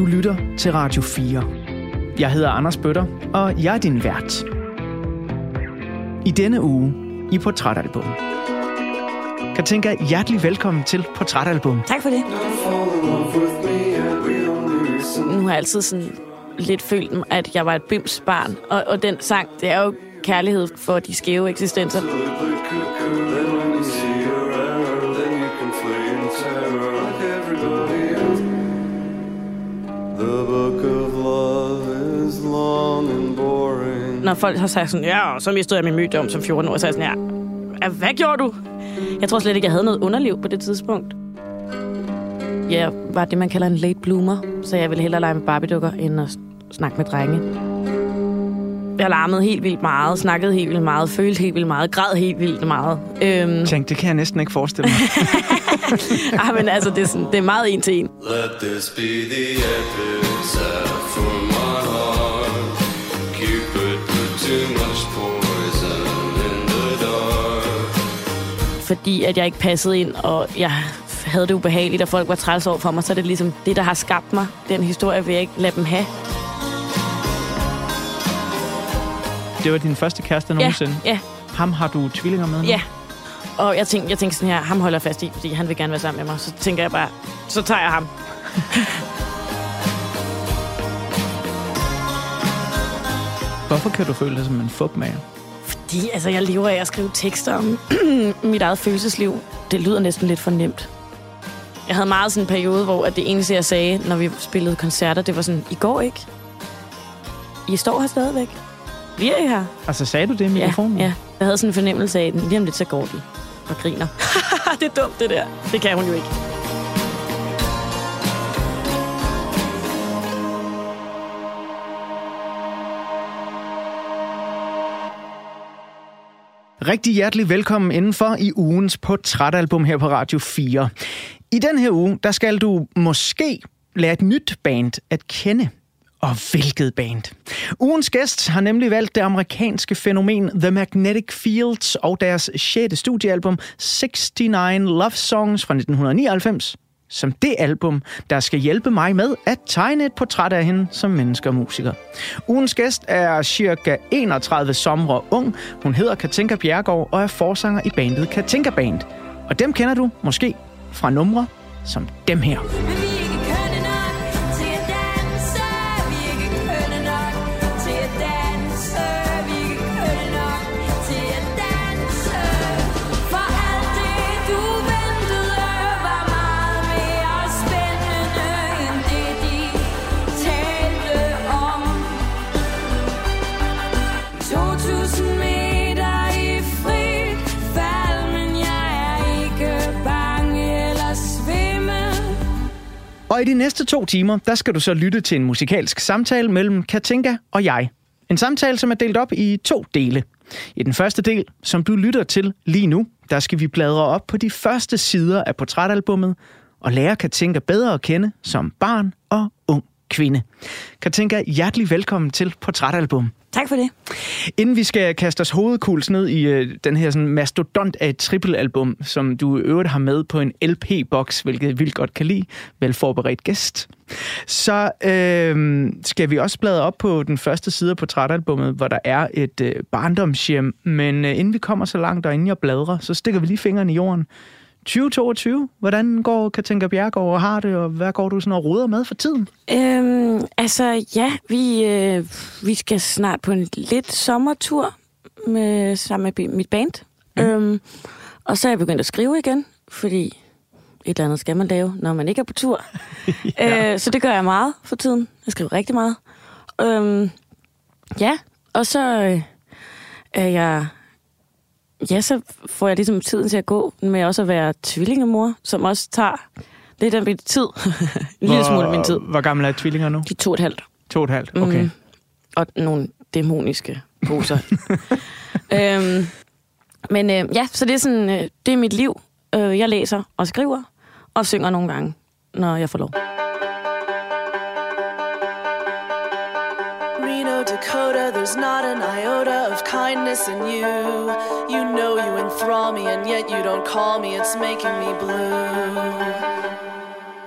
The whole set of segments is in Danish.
Du lytter til Radio 4. Jeg hedder Anders Bøtter, og jeg er din vært. I denne uge i Portrætalbum. Katinka, hjertelig velkommen til Portrætalbum. Tak for det. Nu har jeg altid sådan lidt følt, at jeg var et bims barn, og, og den sang, det er jo kærlighed for de skæve eksistenser. Når folk har sagt sådan, ja, og så mistede jeg min mødom som 14 år, så er jeg sådan, ja, hvad gjorde du? Jeg tror slet ikke, jeg havde noget underliv på det tidspunkt. Jeg var det, man kalder en late bloomer, så jeg ville hellere lege med Barbie-dukker, end at snakke med drenge. Jeg larmede helt vildt meget, snakkede helt vildt meget, følte helt vildt meget, græd helt vildt meget. Øhm, Tænk, det kan jeg næsten ikke forestille mig. ah, men altså, det er, sådan, det er meget en til en. Let this be the for fordi at jeg ikke passede ind, og jeg havde det ubehageligt, og folk var træls over for mig, så er det ligesom det, der har skabt mig. Den historie vil jeg ikke lade dem have. Det var din første kæreste Ja, nogensinde. ja, Ham har du tvillinger med nu? ja. Og jeg tænkte, jeg tænkte sådan her, ham holder fast i, fordi han vil gerne være sammen med mig. Så tænker jeg bare, så tager jeg ham. Hvorfor kan du føle dig som en fupmager? Fordi altså, jeg lever af at skrive tekster om mit eget følelsesliv. Det lyder næsten lidt for nemt. Jeg havde meget sådan en periode, hvor at det eneste, jeg sagde, når vi spillede koncerter, det var sådan, I går ikke. I står her stadigvæk. Bliver I her? Altså, sagde du det i mikrofonen? Ja, ja. Jeg havde sådan en fornemmelse af, at lige om lidt, så går de og griner. det er dumt, det der. Det kan hun jo ikke. Rigtig hjertelig velkommen indenfor i ugens portrætalbum her på Radio 4. I den her uge, der skal du måske lære et nyt band at kende. Og hvilket band? Ugens gæst har nemlig valgt det amerikanske fænomen The Magnetic Fields og deres sjette studiealbum 69 Love Songs fra 1999 som det album, der skal hjælpe mig med at tegne et portræt af hende som menneske og musiker. Ugens gæst er cirka 31 somre ung. Hun hedder Katinka Bjergård og er forsanger i bandet Katinka Band. Og dem kender du måske fra numre som dem her. Men vi Og i de næste to timer, der skal du så lytte til en musikalsk samtale mellem Katinka og jeg. En samtale, som er delt op i to dele. I den første del, som du lytter til lige nu, der skal vi bladre op på de første sider af portrætalbummet og lære Katinka bedre at kende som barn og ung kvinde. Katinka, hjertelig velkommen til Portrætalbum. Tak for det. Inden vi skal kaste os hovedkuls ned i øh, den her sådan mastodont af et trippelalbum, som du i øvrigt har med på en LP-boks, hvilket jeg vildt godt kan lide, velforberedt gæst, så øh, skal vi også bladre op på den første side af portrætalbummet, hvor der er et øh, barndomshjem. Men øh, inden vi kommer så langt, og inden jeg bladrer, så stikker vi lige fingeren i jorden. 2022, hvordan går Katinka Bjergård og har det, og hvad går du sådan og roder med for tiden? Øhm, altså, ja, vi, øh, vi skal snart på en lidt sommertur med, sammen med mit band. Mm. Øhm, og så er jeg begyndt at skrive igen, fordi et eller andet skal man lave, når man ikke er på tur. ja. øh, så det gør jeg meget for tiden. Jeg skriver rigtig meget. Øhm, ja, og så øh, er jeg... Ja, så får jeg ligesom tiden til at gå med også at være tvillingemor, som også tager lidt af min tid. en lille smule af min tid. Hvor gammel er tvillinger nu? De er to og et halvt. To og et halvt, okay. Mm. Og nogle dæmoniske poser. øhm, men øh, ja, så det er sådan, øh, det er mit liv. Øh, jeg læser og skriver og synger nogle gange, når jeg får lov. Reno, Dakota, there's not an iota in you. You know you enthrall me, and yet you don't call me. It's making me blue.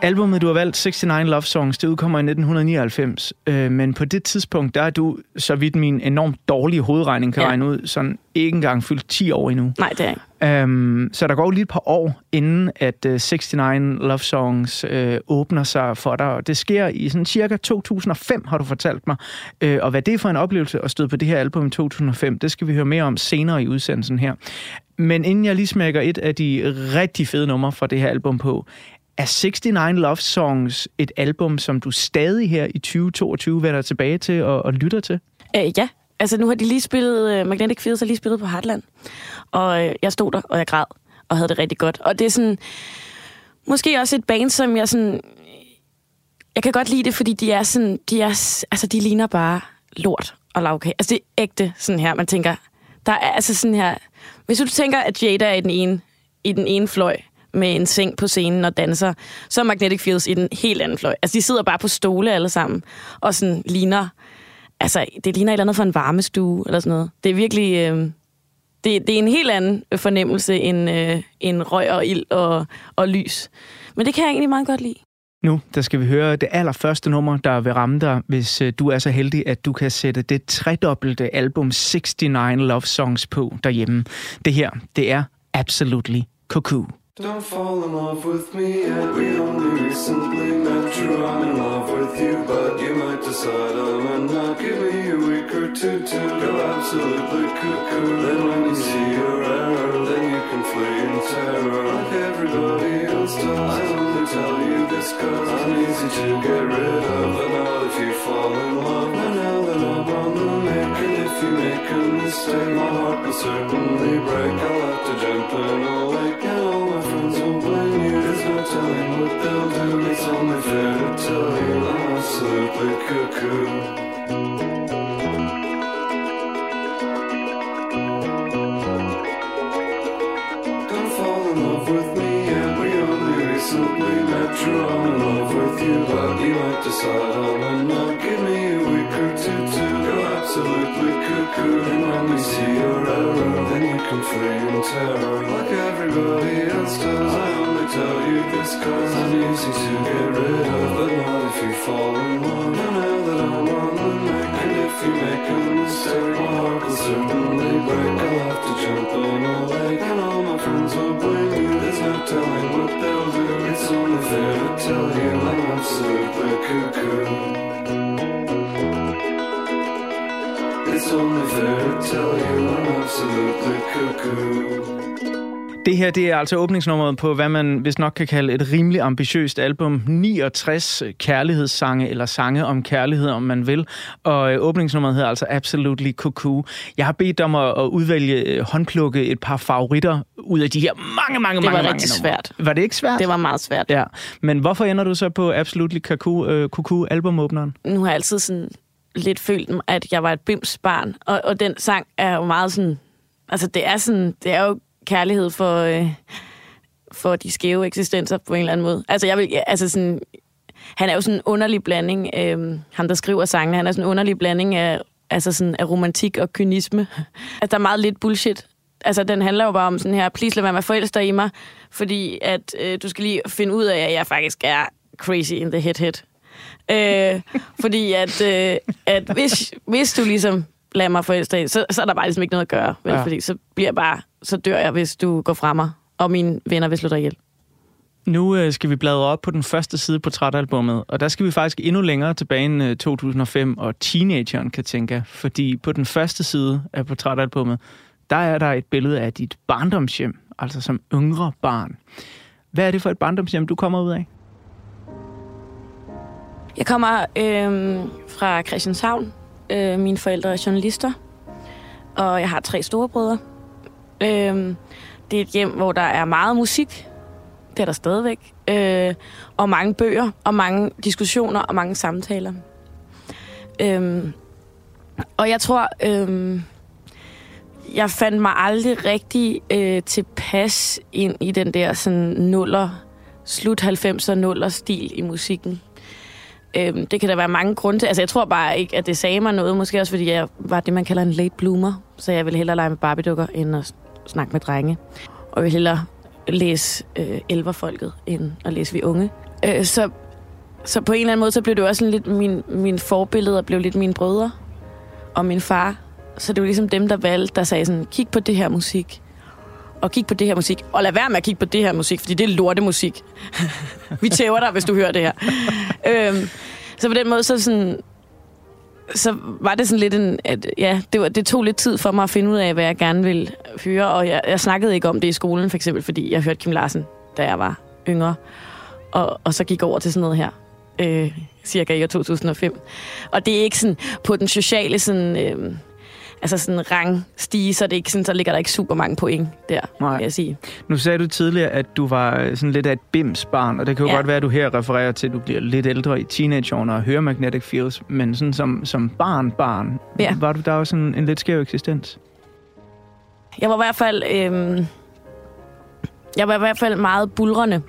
Albummet, du har valgt, 69 Love Songs, det udkommer i 1999, øh, men på det tidspunkt, der er du, så vidt min enormt dårlige hovedregning kan ja. Regne ud, sådan ikke engang fyldt 10 år endnu. Nej, det er ikke. Øhm, så der går jo lige et par år, inden at uh, 69 Love Songs øh, åbner sig for dig. Og det sker i sådan cirka 2005, har du fortalt mig. Øh, og hvad det er for en oplevelse at støde på det her album i 2005, det skal vi høre mere om senere i udsendelsen her. Men inden jeg lige smækker et af de rigtig fede numre fra det her album på, er 69 Love Songs et album, som du stadig her i 2022 vender tilbage til og, og lytter til? Øh, ja, altså nu har de lige spillet, uh, Magnetic Fields har lige spillet på Heartland, og øh, jeg stod der, og jeg græd, og havde det rigtig godt. Og det er sådan, måske også et band, som jeg sådan, jeg kan godt lide det, fordi de er sådan, de er, altså de ligner bare lort og lavkage. Altså det er ægte sådan her, man tænker, der er altså sådan her, hvis du tænker, at Jada er i den ene, i den ene fløj, med en seng på scenen og danser, så er Magnetic Fields i den helt anden fløj. Altså, de sidder bare på stole alle sammen, og sådan ligner altså, det ligner et eller andet for en varmestue, eller sådan noget. Det er virkelig... Øh, det, det er en helt anden fornemmelse end, øh, end røg og ild og, og lys. Men det kan jeg egentlig meget godt lide. Nu der skal vi høre det allerførste nummer, der vil ramme dig, hvis øh, du er så heldig, at du kan sætte det tredobbelte album 69 Love Songs på derhjemme. Det her, det er Absolutely Cuckoo. Don't fall in love with me yet. We only recently met. True, I'm in love with you, but you might decide I'm a not. Give me a week or two to go absolutely cuckoo. Then when you see your error, then you can flee in terror like everybody else does. I only tell you this cause I'm easy to get rid of, but not if you fall in love. Now, now that I'm on the make, and if you make a mistake, my heart will certainly break. I'll her det er altså åbningsnummeret på, hvad man hvis nok kan kalde et rimelig ambitiøst album. 69 kærlighedssange, eller sange om kærlighed, om man vil. Og øh, åbningsnummeret hedder altså Absolutely Cuckoo. Jeg har bedt om at, at udvælge, øh, håndplukke et par favoritter ud af de her mange, mange, Det var mange, rigtig mange numre. svært. Var det ikke svært? Det var meget svært. Ja, men hvorfor ender du så på Absolutely Cuckoo, øh, Cuckoo albumåbneren? Nu har jeg altid sådan lidt følt, at jeg var et bims barn. Og, og den sang er jo meget sådan... Altså, det er sådan... Det er jo kærlighed for, øh, for de skæve eksistenser på en eller anden måde. Altså, jeg vil... Altså, sådan... Han er jo sådan en underlig blanding, øh, ham der skriver sangene, han er sådan en underlig blanding af, altså sådan, af romantik og kynisme. Altså, der er meget lidt bullshit. Altså, den handler jo bare om sådan her, please lad være med at forelske i mig, fordi at øh, du skal lige finde ud af, at jeg faktisk er crazy in the head head. Øh, fordi at, øh, at hvis, hvis du ligesom lader mig forelske dig, så, så er der bare ligesom ikke noget at gøre. Vel? Ja. Fordi så bliver jeg bare, så dør jeg, hvis du går fra mig, og mine venner vil slå dig ihjel. Nu øh, skal vi bladre op på den første side på portrætalbummet, og der skal vi faktisk endnu længere tilbage end øh, 2005 og teenageren Katinka, fordi på den første side af portrætalbummet, der er der et billede af dit barndomshjem, altså som yngre barn. Hvad er det for et barndomshjem, du kommer ud af? Jeg kommer øh, fra Christianshavn. Øh, mine forældre er journalister, og jeg har tre storebrødre. Øh, det er et hjem, hvor der er meget musik. Det er der stadigvæk. Øh, og mange bøger, og mange diskussioner, og mange samtaler. Øh, og jeg tror, øh, jeg fandt mig aldrig rigtig øh, tilpas ind i den der sådan nuller, slut 90'er nuller stil i musikken. Øhm, det kan der være mange grunde til. Altså, jeg tror bare ikke, at det sagde mig noget. Måske også, fordi jeg var det, man kalder en late bloomer. Så jeg ville hellere lege med Barbie-dukker, end at snakke med drenge. Og jeg ville hellere læse øh, elverfolket, end at læse vi unge. Øh, så, så på en eller anden måde, så blev det jo også sådan lidt min, min forbillede, og blev lidt mine brødre og min far. Så det var ligesom dem, der valgte, der sagde sådan, kig på det her musik, og kig på det her musik, og lad være med at kigge på det her musik, fordi det er lortemusik. Vi tæver dig, hvis du hører det her. øhm, så på den måde, så sådan, så var det sådan lidt en, at ja, det, var, det tog lidt tid for mig at finde ud af, hvad jeg gerne ville høre, og jeg, jeg snakkede ikke om det i skolen, for eksempel, fordi jeg hørte Kim Larsen, da jeg var yngre, og, og så gik over til sådan noget her, øh, cirka i år 2005. Og det er ikke sådan, på den sociale sådan, øh, altså sådan rangstige, så, er det ikke sådan, så ligger der ikke super mange point der, Nej. vil jeg sige. Nu sagde du tidligere, at du var øh, sådan lidt af et bimsbarn, og det kan jo Ja. godt være, at du her refererer til, at du bliver lidt ældre i teenageårene og hører Magnetic Fields, men sådan som, som barn, barn, Ja. var du der jo sådan en lidt skæv eksistens? Jeg var i hvert fald, øh, jeg var i hvert fald meget bulrende.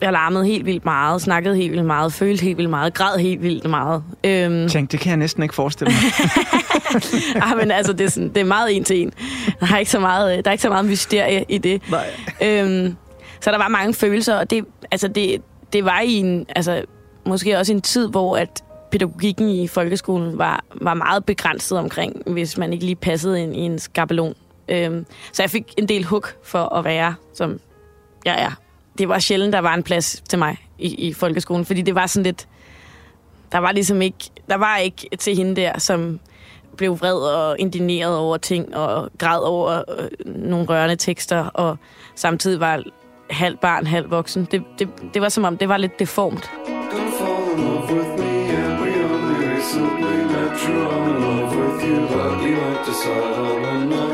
Jeg larmede helt vildt meget, snakkede helt vildt meget, følte helt vildt meget, græd helt vildt meget. Øhm, Tænk, det kan jeg næsten ikke forestille mig. ah, men altså, det er, sådan, det er meget en til en. Der er ikke så meget, der er ikke så meget mysterie i det. Nej. Øhm, så der var mange følelser, og det, altså det, det var i en, altså, måske også en tid, hvor at pædagogikken i folkeskolen var, var meget begrænset omkring, hvis man ikke lige passede ind i en skabelon. Øhm, så jeg fik en del hug for at være, som jeg er. Det var sjældent, der var en plads til mig i, i folkeskolen, fordi det var sådan lidt... Der var ligesom ikke... Der var ikke til hende der, som blev vred og indigneret over ting og græd over øh, nogle rørende tekster, og samtidig var halv barn, halv voksen. Det, det, det var som om, det var lidt deformt. Don't fall in love with me, True, I'm in love with you, but you decide on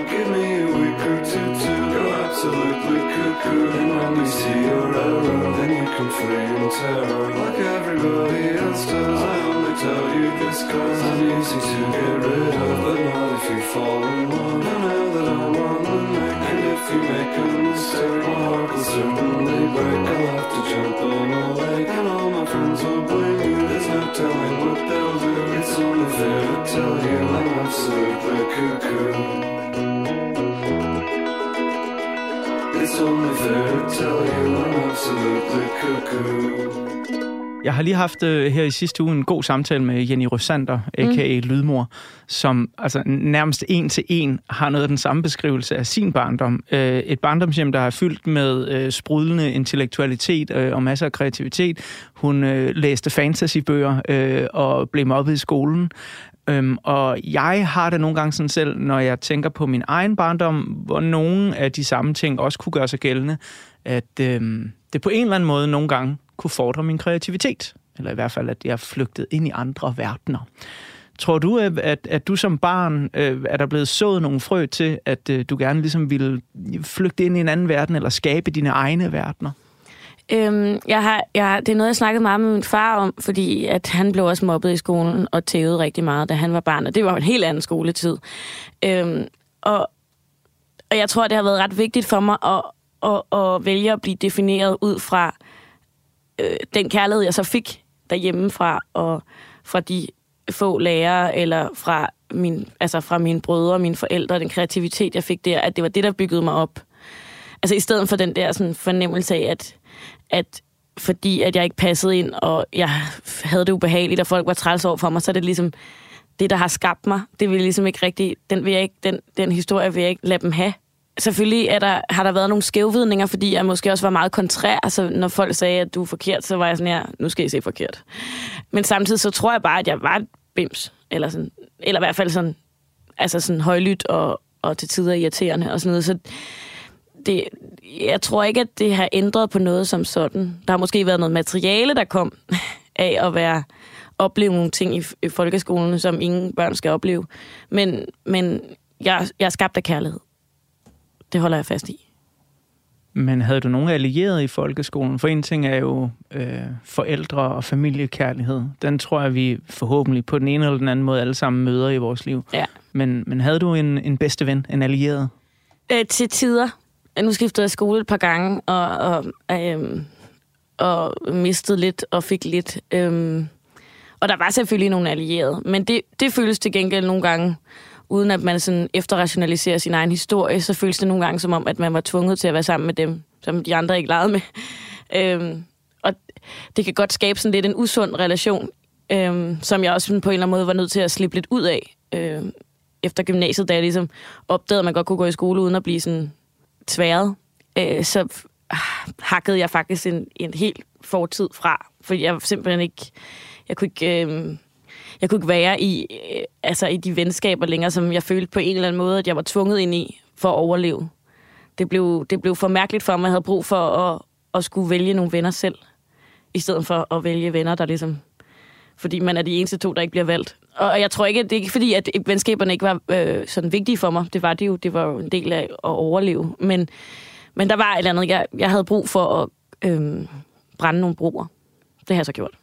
in like everybody else does. I only tell you this cause I'm easy to get rid of, but not if you fall in love. I know that I'm on the neck, and if you make a mistake, my heart will certainly break. I'll have to jump on a lake, and all my friends will blame you. There's no telling what they'll do. It's only fair to tell you I'm absolutely cuckoo. It's only fair to tell you I'm absolutely cuckoo. Jeg har lige haft øh, her i sidste uge en god samtale med Jenny Rosander, a.k.a. Lydmor, som altså nærmest en til en har noget af den samme beskrivelse af sin barndom. Øh, et barndomshjem, der er fyldt med øh, sprudlende intellektualitet øh, og masser af kreativitet. Hun øh, læste fantasybøger øh, og blev mobbet i skolen. Øhm, og jeg har det nogle gange sådan selv, når jeg tænker på min egen barndom, hvor nogle af de samme ting også kunne gøre sig gældende, at øhm, det på en eller anden måde nogle gange kunne fordre min kreativitet. Eller i hvert fald, at jeg flygtede ind i andre verdener. Tror du, at, at, du som barn, øh, er der blevet sået nogle frø til, at øh, du gerne ligesom ville flygte ind i en anden verden, eller skabe dine egne verdener? Øhm, jeg har, jeg, det er noget, jeg snakkede meget med min far om, fordi at han blev også mobbet i skolen og tævede rigtig meget, da han var barn, og det var jo en helt anden skoletid. Øhm, og, og jeg tror, det har været ret vigtigt for mig at, at, at vælge at blive defineret ud fra øh, den kærlighed, jeg så fik derhjemmefra, og fra de få lærere, eller fra, min, altså fra mine brødre og mine forældre, den kreativitet, jeg fik der, at det var det, der byggede mig op. Altså i stedet for den der sådan, fornemmelse af, at, at fordi at jeg ikke passede ind, og jeg havde det ubehageligt, og folk var træls over for mig, så er det ligesom det, der har skabt mig. Det vil ligesom ikke rigtig, den, vil jeg ikke, den, den historie vil jeg ikke lade dem have. Selvfølgelig er der, har der været nogle skævvidninger, fordi jeg måske også var meget kontrær. Altså, når folk sagde, at du er forkert, så var jeg sådan her, nu skal I se forkert. Men samtidig så tror jeg bare, at jeg var et bims. Eller, sådan, eller i hvert fald sådan, altså sådan højlydt og, og til tider irriterende og sådan noget. Så det, jeg tror ikke, at det har ændret på noget som sådan. Der har måske været noget materiale, der kom af at være opleve nogle ting i, i folkeskolen, som ingen børn skal opleve. Men, men jeg, jeg er skabt af kærlighed. Det holder jeg fast i. Men havde du nogen allierede i folkeskolen? For en ting er jo øh, forældre og familiekærlighed. Den tror jeg, vi forhåbentlig på den ene eller den anden måde alle sammen møder i vores liv. Ja. Men, men havde du en, en bedste ven, en allieret? Øh, til tider. Nu skiftede jeg skole et par gange, og, og, øhm, og mistede lidt og fik lidt. Øhm, og der var selvfølgelig nogle allierede, men det, det føles til gengæld nogle gange, uden at man sådan efterrationaliserer sin egen historie, så føles det nogle gange som om, at man var tvunget til at være sammen med dem, som de andre ikke legede med. Øhm, og det kan godt skabe sådan lidt en usund relation, øhm, som jeg også på en eller anden måde var nødt til at slippe lidt ud af øhm, efter gymnasiet, da jeg ligesom opdagede, at man godt kunne gå i skole uden at blive sådan tværet. Øh, så ah, hakkede jeg faktisk en, en helt fortid fra, fordi jeg simpelthen ikke, jeg kunne ikke, øh, jeg kunne ikke være i, øh, altså i de venskaber længere, som jeg følte på en eller anden måde, at jeg var tvunget ind i for at overleve. Det blev, det blev for mærkeligt for mig, jeg havde brug for at, at skulle vælge nogle venner selv, i stedet for at vælge venner, der ligesom fordi man er de eneste to, der ikke bliver valgt. Og jeg tror ikke, at det er ikke fordi, at venskaberne ikke var øh, sådan vigtige for mig. Det var det jo. Det var jo en del af at overleve. Men, men der var et eller andet, jeg, jeg havde brug for at øh, brænde nogle broer. Det har jeg så gjort.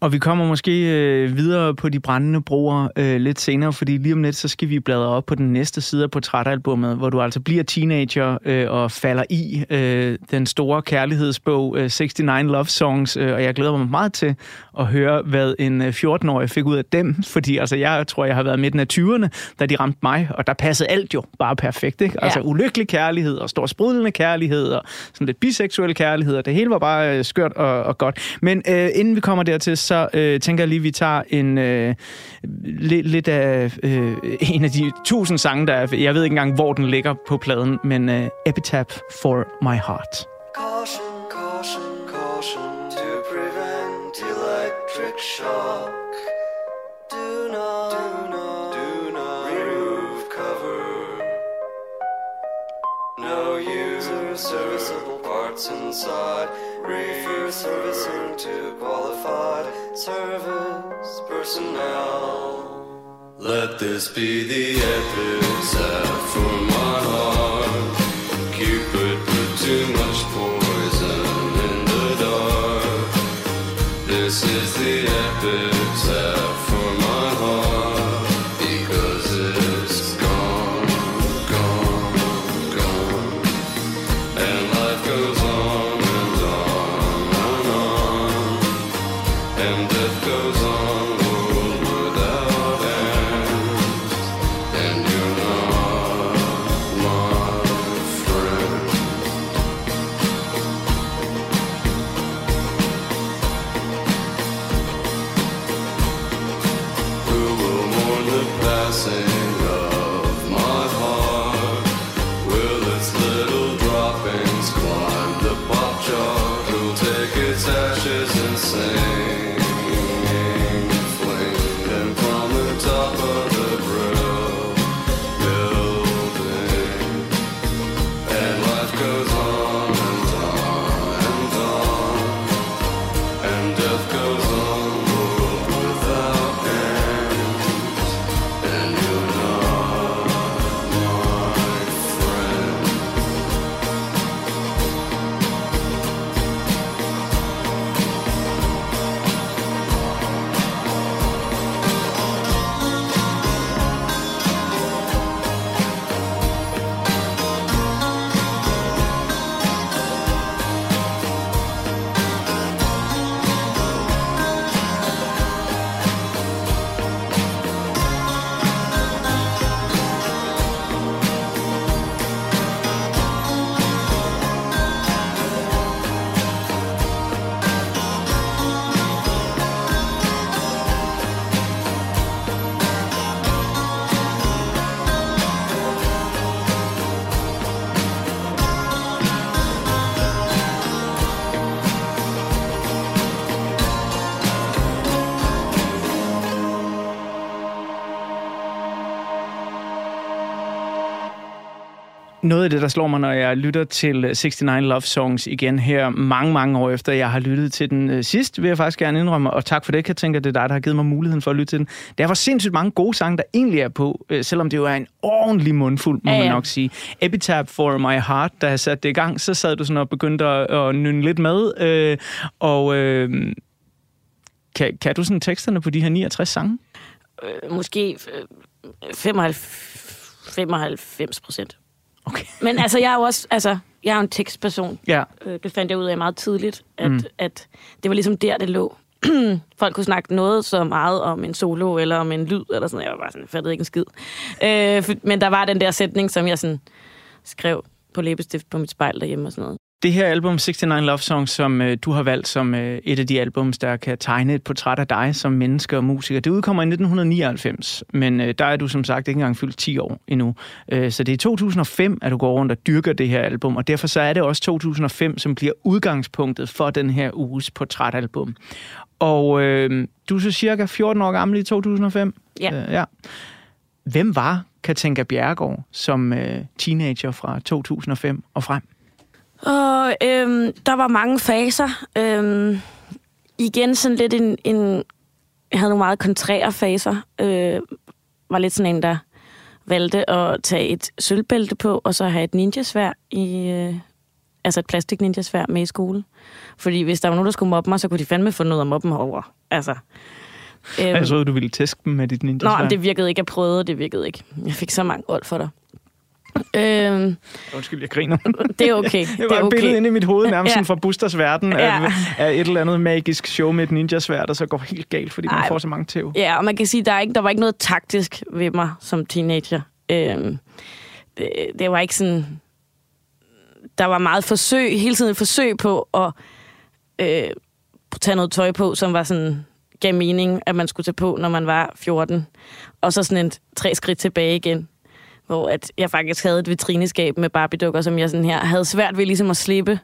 Og vi kommer måske øh, videre på de brændende broer øh, lidt senere, fordi lige om lidt, så skal vi bladre op på den næste side af portrætalbummet, hvor du altså bliver teenager øh, og falder i øh, den store kærlighedsbog øh, 69 Love Songs, øh, og jeg glæder mig meget til at høre, hvad en øh, 14-årig fik ud af dem, fordi altså, jeg tror, jeg har været midten af 20'erne, da de ramte mig, og der passede alt jo bare perfekt, ikke? Altså Ja. ulykkelig kærlighed og stor sprudlende kærlighed og sådan lidt biseksuel kærlighed, og det hele var bare øh, skørt og, og godt. Men øh, inden vi kommer dertil, så øh, tænker jeg lige, at vi tager en øh, lidt, lidt af øh, en af de tusind sange, der er. Jeg ved ikke engang, hvor den ligger på pladen, men øh, Epitaph for My Heart. Caution, caution, caution to prevent electric shock. Do not, do not, do not remove cover. No user serviceable parts inside. Refer service to qualified service personnel. Let this be the epitaph for my heart. Cupid put too much Noget af det, der slår mig, når jeg lytter til 69 Love Songs igen her mange, mange år efter, jeg har lyttet til den øh, sidst, vil jeg faktisk gerne indrømme, og tak for det, jeg tænker, det er dig, der har givet mig muligheden for at lytte til den. Der var sindssygt mange gode sange, der egentlig er på, øh, selvom det jo er en ordentlig mundfuld, må Ja, man ja. nok sige. Epitaph for My Heart, jeg satte det i gang, så sad du sådan og begyndte at, at nynne lidt med, øh, og øh, kan, kan du sådan teksterne på de her 69 sange? Øh, måske øh, 95, 95 procent. Okay. Men altså, jeg er jo også, altså, jeg er jo en tekstperson. Ja, Øh, det fandt jeg ud af meget tidligt, at, mm. at det var ligesom der, det lå. Folk kunne snakke noget så meget om en solo eller om en lyd, eller sådan Jeg var bare sådan, jeg fattede ikke en skid. Øh, men der var den der sætning, som jeg sådan skrev på læbestift på mit spejl derhjemme og sådan noget. Det her album, 69 Love Songs, som øh, du har valgt som øh, et af de albums, der kan tegne et portræt af dig som menneske og musiker, det udkommer i 1999, men øh, der er du som sagt ikke engang fyldt 10 år endnu. Øh, så det er 2005, at du går rundt og dyrker det her album, og derfor så er det også 2005, som bliver udgangspunktet for den her uges portrætalbum. Og øh, du er så cirka 14 år gammel i 2005? Ja. Øh, ja. Hvem var Katinka Bjergård som øh, teenager fra 2005 og frem? Og øhm, der var mange faser. Øhm, igen sådan lidt en, en... Jeg havde nogle meget kontrære faser. Øh, var lidt sådan en, der valgte at tage et sølvbælte på, og så have et ninjasvær i... Øh, altså et plastik ninjasvær med i skole. Fordi hvis der var nogen, der skulle mobbe mig, så kunne de fandme få noget at mobbe mig over. Altså... Øhm, Jeg troede, du ville tæske dem med dit ninja men det virkede ikke. Jeg prøvede, det virkede ikke. Jeg fik så mange old for dig. Øhm, Undskyld, jeg griner. det er okay. Det var et billede inde i mit hoved, nærmest Ja. fra Busters verden, Ja. af, af et eller andet magisk show med et ninja-sværd, der så går helt galt, fordi man Ej. får så mange tæv. Ja, og man kan sige, der er ikke, der var ikke noget taktisk ved mig som teenager. Øhm, det, det var ikke sådan... Der var meget forsøg, hele tiden et forsøg på at øh, tage noget tøj på, som var sådan gav mening, at man skulle tage på, når man var 14. Og så sådan et tre skridt tilbage igen, hvor at jeg faktisk havde et vitrineskab med Barbie-dukker, som jeg sådan her havde svært ved ligesom at slippe,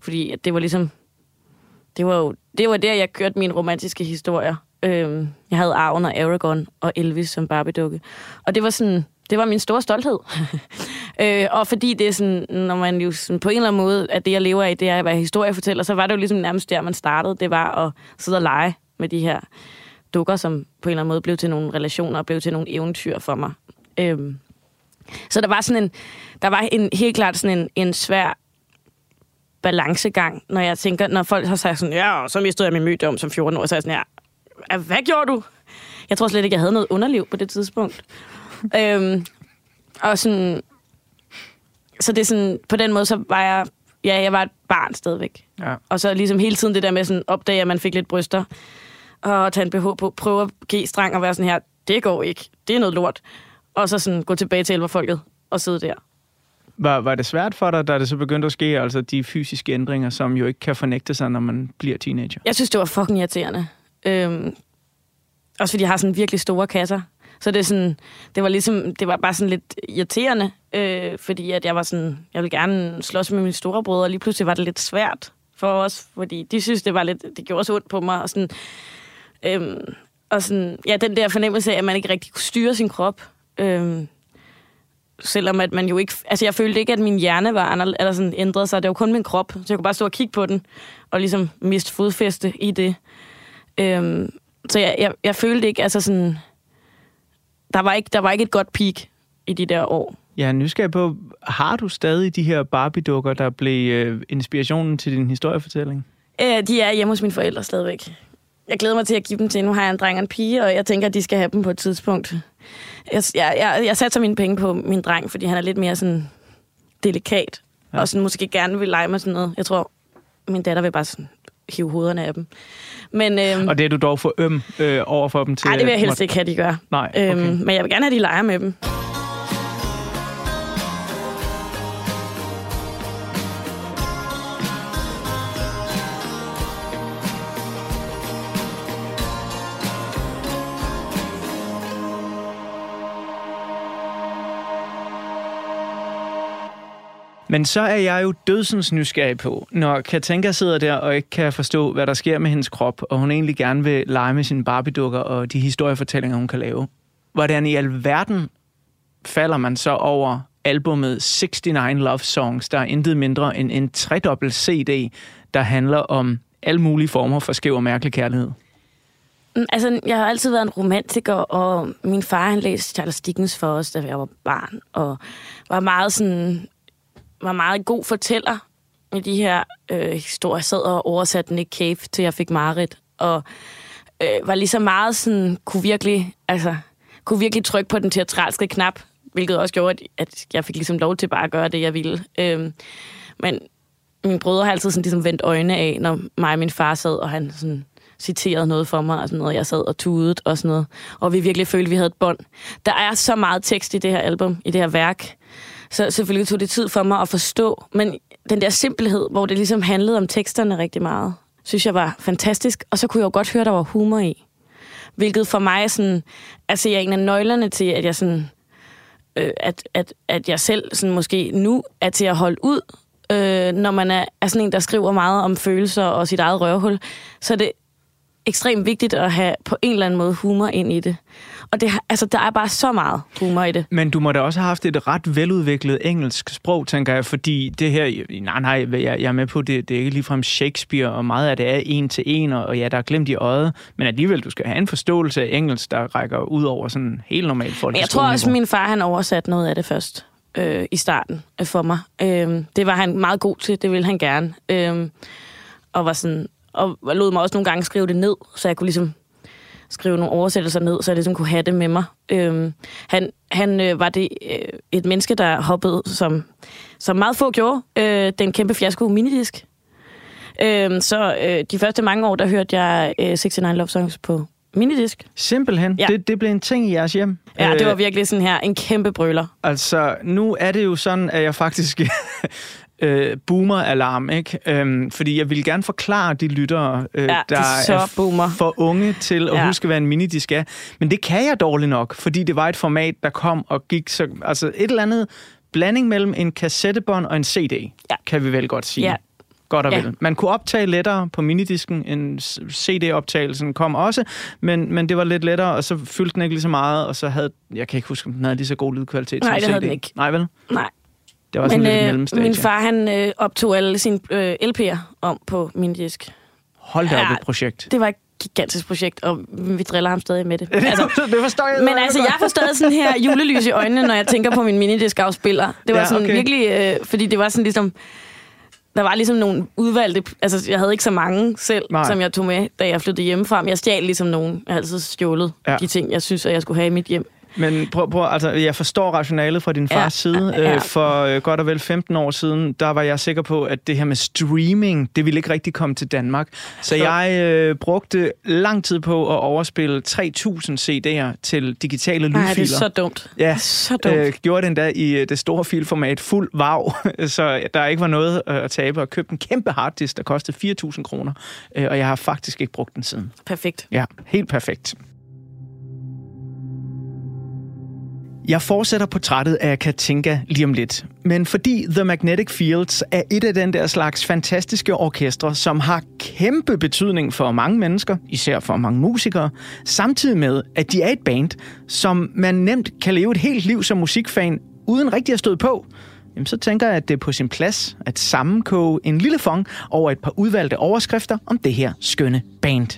fordi at det var ligesom det var jo det var der, jeg kørte mine romantiske historier. Øhm, jeg havde Arven og Aragorn og Elvis som Barbie-dukke. Og det var sådan, det var min store stolthed. øh, og fordi det er sådan, når man jo sådan, på en eller anden måde, at det jeg lever af, det er at være historiefortæller, så var det jo ligesom nærmest der, man startede. Det var at sidde og lege med de her dukker, som på en eller anden måde blev til nogle relationer og blev til nogle eventyr for mig. Øhm, så der var sådan en, der var en, helt klart sådan en, en svær balancegang, når jeg tænker, når folk har sagt sådan, ja, og så mistede jeg min mødom som 14 år, så er jeg sådan, ja, hvad gjorde du? Jeg tror slet ikke, jeg havde noget underliv på det tidspunkt. øhm, og sådan, så det er sådan, på den måde, så var jeg, ja, jeg var et barn stadigvæk. Ja. Og så ligesom hele tiden det der med sådan, opdage, at man fik lidt bryster, og tage en BH på, prøve at give strang og være sådan her, det går ikke, det er noget lort. Og så sådan gå tilbage til elverfolket og sidde der. Var, var det svært for dig, da det så begyndte at ske, altså de fysiske ændringer, som jo ikke kan fornægte sig, når man bliver teenager? Jeg synes, det var fucking irriterende. Øhm, også fordi jeg har sådan virkelig store kasser. Så det, er sådan, det var ligesom, det var bare sådan lidt irriterende, øh, fordi at jeg var sådan, jeg ville gerne slås med mine storebrødre, og lige pludselig var det lidt svært for os, fordi de synes, det var lidt, det gjorde så ondt på mig, og sådan, øhm, og sådan, ja, den der fornemmelse af, at man ikke rigtig kunne styre sin krop, øhm, selvom at man jo ikke, altså jeg følte ikke, at min hjerne var anderledes, eller sådan ændrede sig, det var kun min krop, så jeg kunne bare stå og kigge på den, og ligesom miste fodfæste i det. Øhm, så jeg, jeg, jeg følte ikke, altså sådan, der var ikke, der var ikke et godt peak i de der år. Jeg er nysgerrig på, har du stadig de her Barbie-dukker, der blev øh, inspirationen til din historiefortælling? Øh, de er hjemme hos mine forældre stadigvæk. Jeg glæder mig til at give dem til. Nu har jeg en dreng og en pige, og jeg tænker, at de skal have dem på et tidspunkt. Jeg, jeg, jeg, jeg satser mine penge på min dreng, fordi han er lidt mere sådan delikat. Ja. Og sådan måske gerne vil lege med sådan noget. Jeg tror, min datter vil bare sådan hive hovederne af dem. Men øhm, Og det er du dog for øm øh, over for dem til... ej, det vil jeg helst ikke have, de gør. Nej, okay. Øhm, men jeg vil gerne have, at de leger med dem. Men så er jeg jo dødsens nysgerrig på, når Katinka sidder der og ikke kan forstå, hvad der sker med hendes krop, og hun egentlig gerne vil lege med sine barbie og de historiefortællinger, hun kan lave. Hvordan i alverden falder man så over albumet 69 Love Songs, der er intet mindre end en tredobbelt CD, der handler om alle mulige former for skæv og mærkelig kærlighed. Mm, altså, jeg har altid været en romantiker, og min far han læste Charles Dickens for os, da jeg var barn, og var meget sådan var meget god fortæller med de her øh, historier. Jeg sad og oversatte Nick Cave, til jeg fik Marit, og øh, var lige så meget sådan, kunne virkelig, altså, kunne virkelig trykke på den teatralske knap, hvilket også gjorde, at, jeg fik ligesom lov til bare at gøre det, jeg ville. Øh, men mine brødre har altid sådan ligesom vendt øjne af, når mig og min far sad, og han sådan citerede noget for mig, og sådan noget. Jeg sad og tudede og sådan noget. Og vi virkelig følte, at vi havde et bånd. Der er så meget tekst i det her album, i det her værk. Så selvfølgelig tog det tid for mig at forstå. Men den der simpelhed, hvor det ligesom handlede om teksterne rigtig meget, synes jeg var fantastisk. Og så kunne jeg jo godt høre, der var humor i. Hvilket for mig er sådan, altså jeg er en af nøglerne til, at jeg sådan, øh, at, at, at jeg selv sådan måske nu er til at holde ud, øh, når man er, er sådan en, der skriver meget om følelser og sit eget røvhul, så det ekstremt vigtigt at have på en eller anden måde humor ind i det. Og det, altså, der er bare så meget humor i det. Men du må da også have haft et ret veludviklet engelsk sprog, tænker jeg, fordi det her, nej, nej, jeg, jeg er med på, det, det er ikke ligefrem Shakespeare, og meget af det er en til en, og, og ja, der er glemt i øjet, men alligevel, du skal have en forståelse af engelsk, der rækker ud over sådan helt normalt folk. Men jeg tror også, min far han oversatte noget af det først øh, i starten øh, for mig. Øh, det var han meget god til, det ville han gerne. Øh, og var sådan, og lod mig også nogle gange skrive det ned, så jeg kunne ligesom skrive nogle oversættelser ned, så jeg ligesom kunne have det med mig. Øh, han han øh, var det øh, et menneske, der hoppede, som, som meget få gjorde, øh, den kæmpe fiasko minidisk. Øh, så øh, de første mange år, der hørte jeg øh, 69 Love Songs på minidisk. Simpelthen, Ja. det, det blev en ting i jeres hjem. Ja, det Øh, var virkelig sådan her en kæmpe brøler. Altså, nu er det jo sådan, at jeg faktisk øh, boomer-alarm, ikke? Øhm, fordi jeg vil gerne forklare de lyttere, øh, Ja, der er boomer. for unge til at Ja. huske, hvad en minidisk er. Men det kan jeg dårligt nok, fordi det var et format, der kom og gik så... Altså, et eller andet blanding mellem en kassettebånd og en CD, Ja. kan vi vel godt sige. Ja. Godt og Ja. vel. Man kunne optage lettere på minidisken, en CD-optagelsen kom også, men, men det var lidt lettere, og så fyldte den ikke lige så meget, og så havde, jeg kan ikke huske, om den havde lige så god lydkvalitet Nej, som det havde CD. den ikke. Nej, vel? Nej. Det var sådan Men lidt øh, mellemstadie. min far, han øh, optog alle sine øh, LP'er om på min disk. Hold da op Ja. et projekt. Det var et gigantisk projekt, og vi driller ham stadig med det. Altså, det forstår jeg. men altså, jeg får stadig sådan her julelys i øjnene, når jeg tænker på min minidisk-afspiller. Det var Ja, sådan okay. virkelig, øh, fordi det var sådan ligesom... Der var ligesom nogle udvalgte... Altså, jeg havde ikke så mange selv, Nej. Som jeg tog med, da jeg flyttede hjemmefra. Men jeg stjal ligesom nogen. Jeg har altid stjålet ja. de ting, jeg synes, at jeg skulle have i mit hjem. Men prøv, prøv, altså, jeg forstår rationalet fra din fars Ja, side. ja. Øh, For øh, godt og vel 15 år siden, der var jeg sikker på, at det her med streaming, det ville ikke rigtig komme til Danmark. Så jeg øh, brugte lang tid på at overspille 3.000 CD'er til digitale lydfiler. Nej, det er så dumt. Ja, Så dumt. øh, gjorde det endda i øh, det store filformat fuld vav, så der ikke var noget at tabe, og købte en kæmpe harddisk, der kostede 4.000 kroner, øh, og jeg har faktisk ikke brugt den siden. Perfekt. Ja, helt perfekt. Jeg fortsætter portrættet af Katinka lige om lidt. Men fordi The Magnetic Fields er et af den der slags fantastiske orkestre, som har kæmpe betydning for mange mennesker, især for mange musikere, samtidig med, at de er et band, som man nemt kan leve et helt liv som musikfan, uden rigtig at støde på, jamen så tænker jeg, at det er på sin plads at sammenkoge en lille fong over et par udvalgte overskrifter om det her skønne band.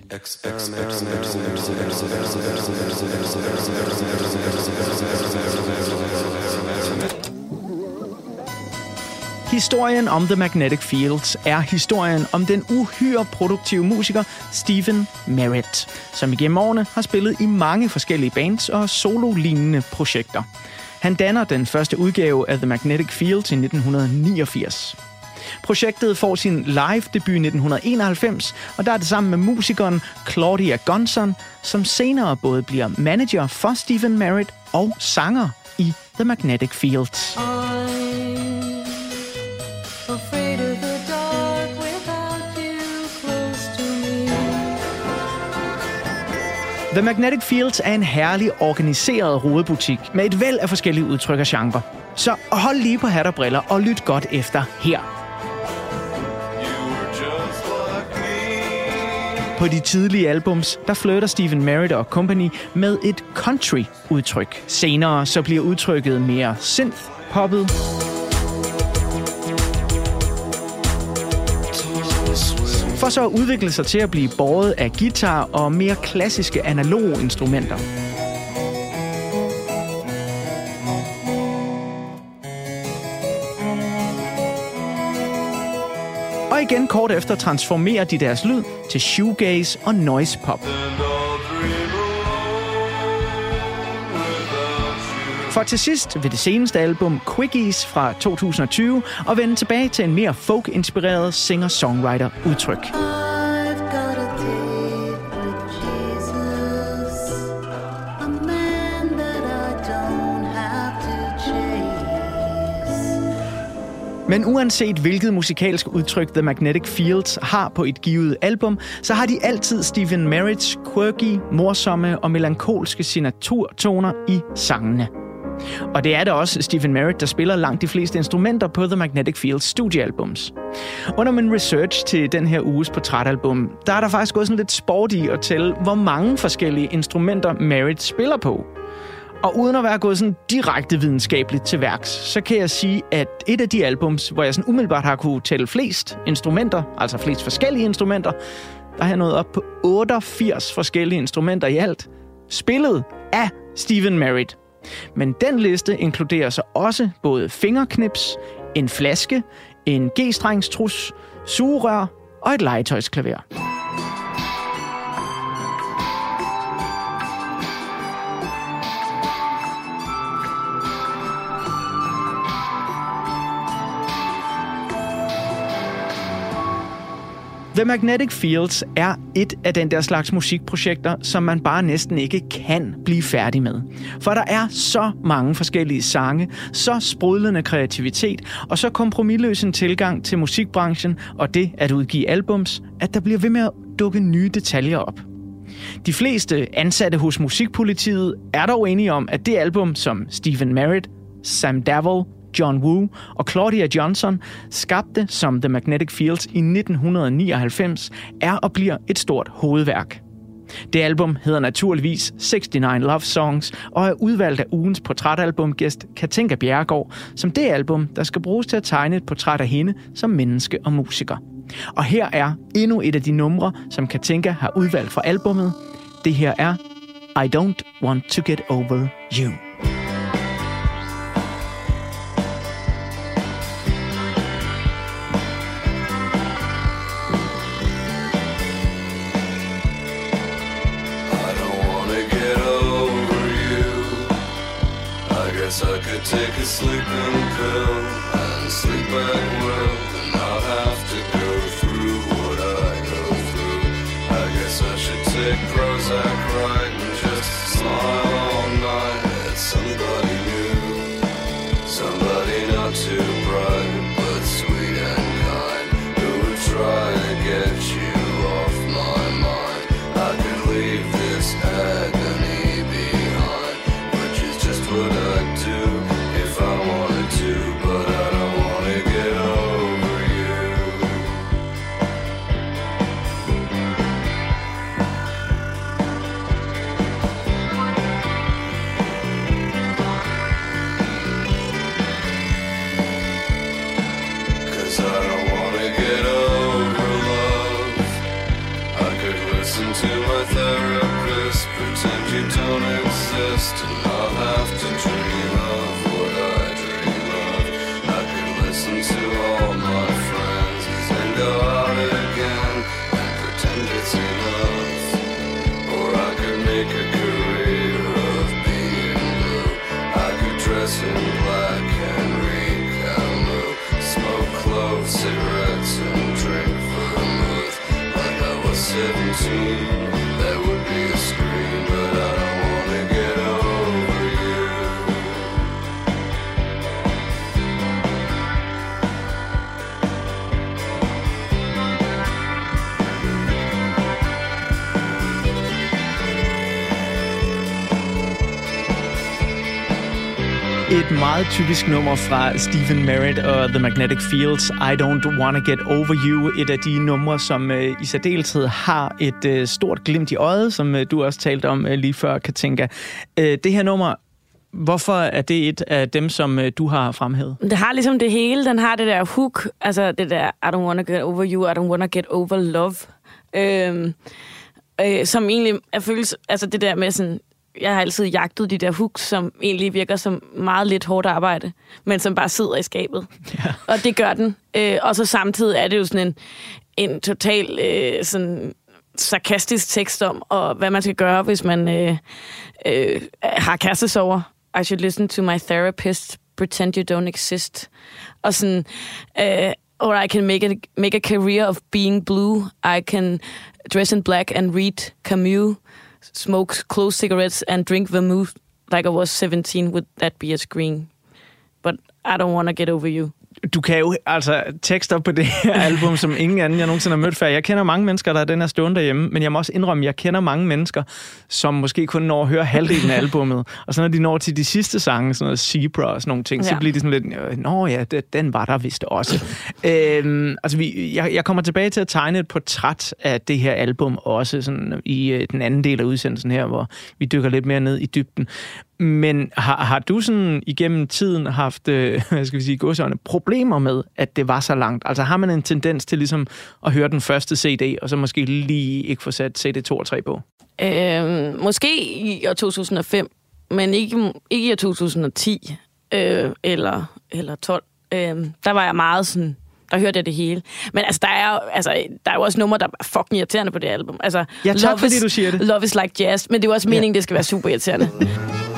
Historien om The Magnetic Fields er historien om den uhyre produktive musiker Stephen Merritt, som igennem årene har spillet i mange forskellige bands og solo-lignende projekter. Han danner den første udgave af The Magnetic Fields i 1989. Projektet får sin live-debut i 1991, og der er det sammen med musikeren Claudia Gonson, som senere både bliver manager for Stephen Merritt og sanger i The Magnetic Fields. I The Magnetic Fields er en herlig organiseret rodebutik med et væld af forskellige udtryk og genre. Så hold lige på hat og briller og lyt godt efter her. På de tidlige albums, der flytter Stephen Merritt og Company med et country-udtryk. Senere så bliver udtrykket mere synth-poppet. For så at udvikle sig til at blive båret af guitar og mere klassiske analoge instrumenter. Og igen kort efter transformerer de deres lyd til shoegaze og noise pop. For til sidst ved det seneste album Quickies fra 2020 og vende tilbage til en mere folk-inspireret singer-songwriter-udtryk. Men uanset hvilket musikalsk udtryk The Magnetic Fields har på et givet album, så har de altid Stephen Merritts quirky, morsomme og melankolske signaturtoner i sangene. Og det er det også Stephen Merritt, der spiller langt de fleste instrumenter på The Magnetic Fields studiealbums. Under min research til den her uges portrætalbum, der er der faktisk gået sådan lidt sport i at tælle, hvor mange forskellige instrumenter Merritt spiller på. Og uden at være gået sådan direkte videnskabeligt til værks, så kan jeg sige, at et af de albums, hvor jeg sådan umiddelbart har kunne tælle flest instrumenter, altså flest forskellige instrumenter, der har jeg nået op på 88 forskellige instrumenter i alt, spillet af Stephen Merritt. Men den liste inkluderer så også både fingerknips, en flaske, en G-strengstrus, sugerør og et legetøjsklaver. The Magnetic Fields er et af den der slags musikprojekter, som man bare næsten ikke kan blive færdig med. For der er så mange forskellige sange, så sprudlende kreativitet og så kompromilløs en tilgang til musikbranchen og det at udgive albums, at der bliver ved med at dukke nye detaljer op. De fleste ansatte hos Musikpolitiet er dog enige om, at det album, som Stephen Merritt, Sam Davil, John Woo og Claudia Johnson skabte som The Magnetic Fields i 1999, er og bliver et stort hovedværk. Det album hedder naturligvis 69 Love Songs og er udvalgt af ugens portrætalbumgæst Katinka Bjerregaard som det album, der skal bruges til at tegne et portræt af hende som menneske og musiker. Og her er endnu et af de numre, som Katinka har udvalgt fra albummet. Det her er I Don't Want To Get Over You. Take a sleeping pill and sleep back typisk nummer fra Stephen Merritt og The Magnetic Fields, I Don't Wanna Get Over You. Et af de numre, som øh, i særdeleshed har et øh, stort glimt i øjet, som øh, du også talte om øh, lige før, Katinka. Øh, det her nummer, hvorfor er det et af dem, som øh, du har fremhævet? Det har ligesom det hele. Den har det der hook, altså det der I don't wanna get over you, I don't wanna get over love. Øhm, øh, som egentlig er føles, altså det der med sådan, jeg har altid jagtet de der hooks, som egentlig virker som meget lidt hårdt arbejde, men som bare sidder i skabet. Ja. Og det gør den. Øh, og så samtidig er det jo sådan en, en total øh, sådan sarkastisk tekst om, og hvad man skal gøre, hvis man øh, øh, har kærestesover. I should listen to my therapist, pretend you don't exist. Og sådan, øh, or I can make a, make a career of being blue. I can dress in black and read Camus, smoke close cigarettes and drink vermouth like I was 17. Would that be a screen? But I don't want to get over you. Du kan jo altså tekster på det her album, som ingen anden jeg nogensinde har mødt før. Jeg kender mange mennesker, der er den her stående derhjemme, men jeg må også indrømme, at jeg kender mange mennesker, som måske kun når at høre halvdelen af albummet. Og så når de når til de sidste sange, sådan noget Zebra og sådan nogle ting, ja. så bliver de sådan lidt, "Øh, nå ja, det, den var der vist også. øhm, altså, vi, jeg, jeg kommer tilbage til at tegne et portræt af det her album også sådan i øh, den anden del af udsendelsen her, hvor vi dykker lidt mere ned i dybden. Men har, har du sådan igennem tiden haft, øh, hvad skal vi sige, godsøjne, problemer med, at det var så langt? Altså har man en tendens til ligesom at høre den første CD, og så måske lige ikke få sat CD 2 og 3 på? Øh, måske i år 2005, men ikke, ikke i år 2010 øh, eller, eller 12. Øh, der var jeg meget sådan... Der hørte jeg det hele. Men altså, der er altså, der er jo også numre, der er fucking irriterende på det album. Altså, Ja, tak, Love fordi is, du siger det. Love is like jazz, men det er jo også meningen, det skal være super irriterende.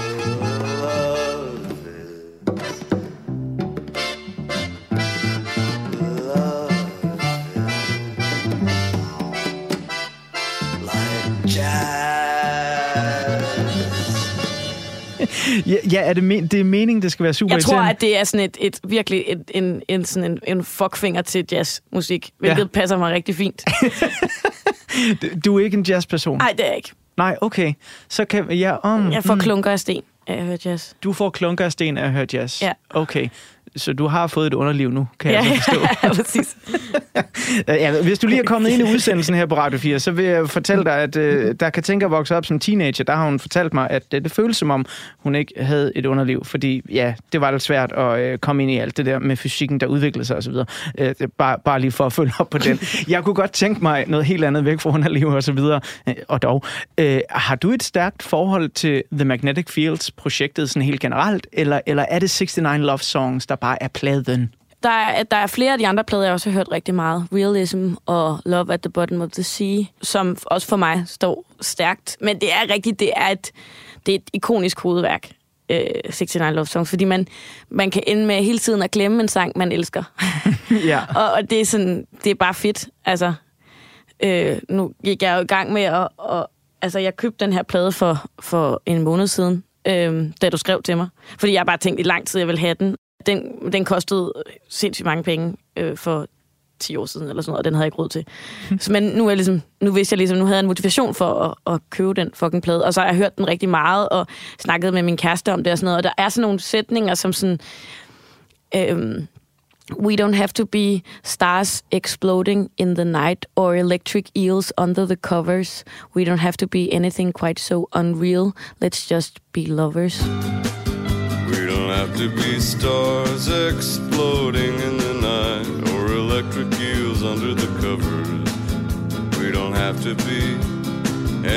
Ja, ja er det, men, det er meningen, det skal være super Jeg tror, at det er sådan et, et virkelig et, en, en, sådan en, en fuckfinger til jazzmusik, hvilket Ja. passer mig rigtig fint. Du er ikke en jazzperson? Nej, det er jeg ikke. Nej, okay. Så kan ja, om, Jeg får mm, klunker af sten af at høre jazz. Du får klunker af sten af at høre jazz? Ja. Okay. Så du har fået et underliv nu, kan jeg så forstå. ja, præcis. Ja, hvis du lige er kommet ind i udsendelsen her på Radio 4, så vil jeg fortælle dig, at øh, der kan tænke at vokse op som teenager, der har hun fortalt mig, at øh, det føles som om, hun ikke havde et underliv, fordi ja, det var lidt svært at øh, komme ind i alt det der med fysikken, der udviklede sig osv. Øh, det bare, bare lige for at følge op på den. Jeg kunne godt tænke mig noget helt andet væk fra underliv og så videre, øh, og dog. Øh, har du et stærkt forhold til The Magnetic Fields projektet sådan helt generelt, eller, eller er det 69 Love Songs, der bare er pladen? Der er, der er flere af de andre plader, jeg også har hørt rigtig meget. Realism og Love at the Bottom of the Sea, som også for mig står stærkt. Men det er rigtigt, det er et, det er et ikonisk hovedværk, øh, 69 Love Songs, fordi man, man kan ende med hele tiden at glemme en sang, man elsker. ja. og, og det er sådan, det er bare fedt. Altså, øh, nu gik jeg jo i gang med at, og, altså jeg købte den her plade for, for en måned siden, øh, da du skrev til mig. Fordi jeg har bare tænkt i lang tid, jeg ville have den. Den, den kostede sindssygt mange penge øh, for 10 år siden, eller sådan noget, og den havde jeg ikke råd til. Så, men nu, er jeg ligesom, nu vidste jeg ligesom, nu havde jeg en motivation for at, at købe den fucking plade, og så har jeg hørt den rigtig meget, og snakket med min kæreste om det og sådan noget, og der er sådan nogle sætninger, som sådan... Øhm, We don't have to be stars exploding in the night or electric eels under the covers. We don't have to be anything quite so unreal. Let's just be lovers. We don't have to be stars exploding in the night or electric eels under the covers. We don't have to be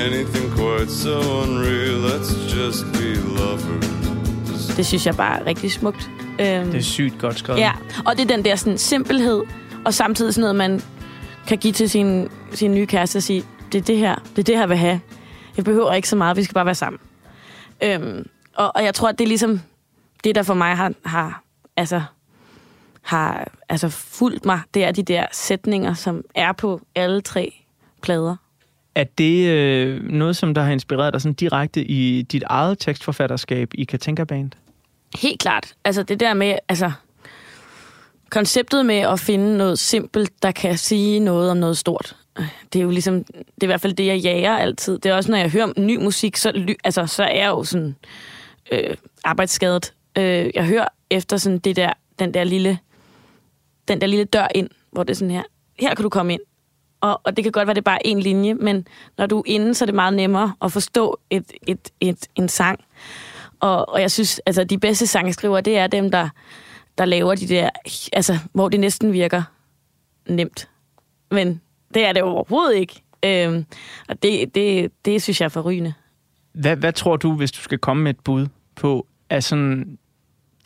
anything quite so unreal. Let's just be lovers. Det synes jeg bare er rigtig smukt. Øhm, Det er sygt godt skrevet. ja, og det er den der sådan simpelhed, og samtidig sådan noget, man kan give til sin, sin nye kæreste og sige, det er det her, det er det her, jeg vil have. Jeg behøver ikke så meget, vi skal bare være sammen. Øhm, og, og jeg tror, at det er ligesom det, der for mig har, har, altså, har altså fulgt mig, det er de der sætninger, som er på alle tre plader. Er det øh, noget, som der har inspireret dig sådan direkte i dit eget tekstforfatterskab i Katinka Band? Helt klart. Altså det der med, altså konceptet med at finde noget simpelt, der kan sige noget om noget stort. Det er jo ligesom, det er i hvert fald det, jeg jager altid. Det er også, når jeg hører ny musik, så, ly- altså, så er jeg jo sådan øh, arbejdsskadet. Øh, jeg hører efter sådan det der, den der lille, den der lille dør ind, hvor det er sådan her, her kan du komme ind. Og, og det kan godt være, det er bare en linje, men når du er inde, så er det meget nemmere at forstå et, et, et, en sang. Og, og jeg synes, altså de bedste sangskrivere, det er dem, der, der laver de der, altså hvor det næsten virker nemt. Men det er det overhovedet ikke. Øhm, og det, det, det synes jeg er forrygende. Hvad, hvad tror du, hvis du skal komme med et bud på, at sådan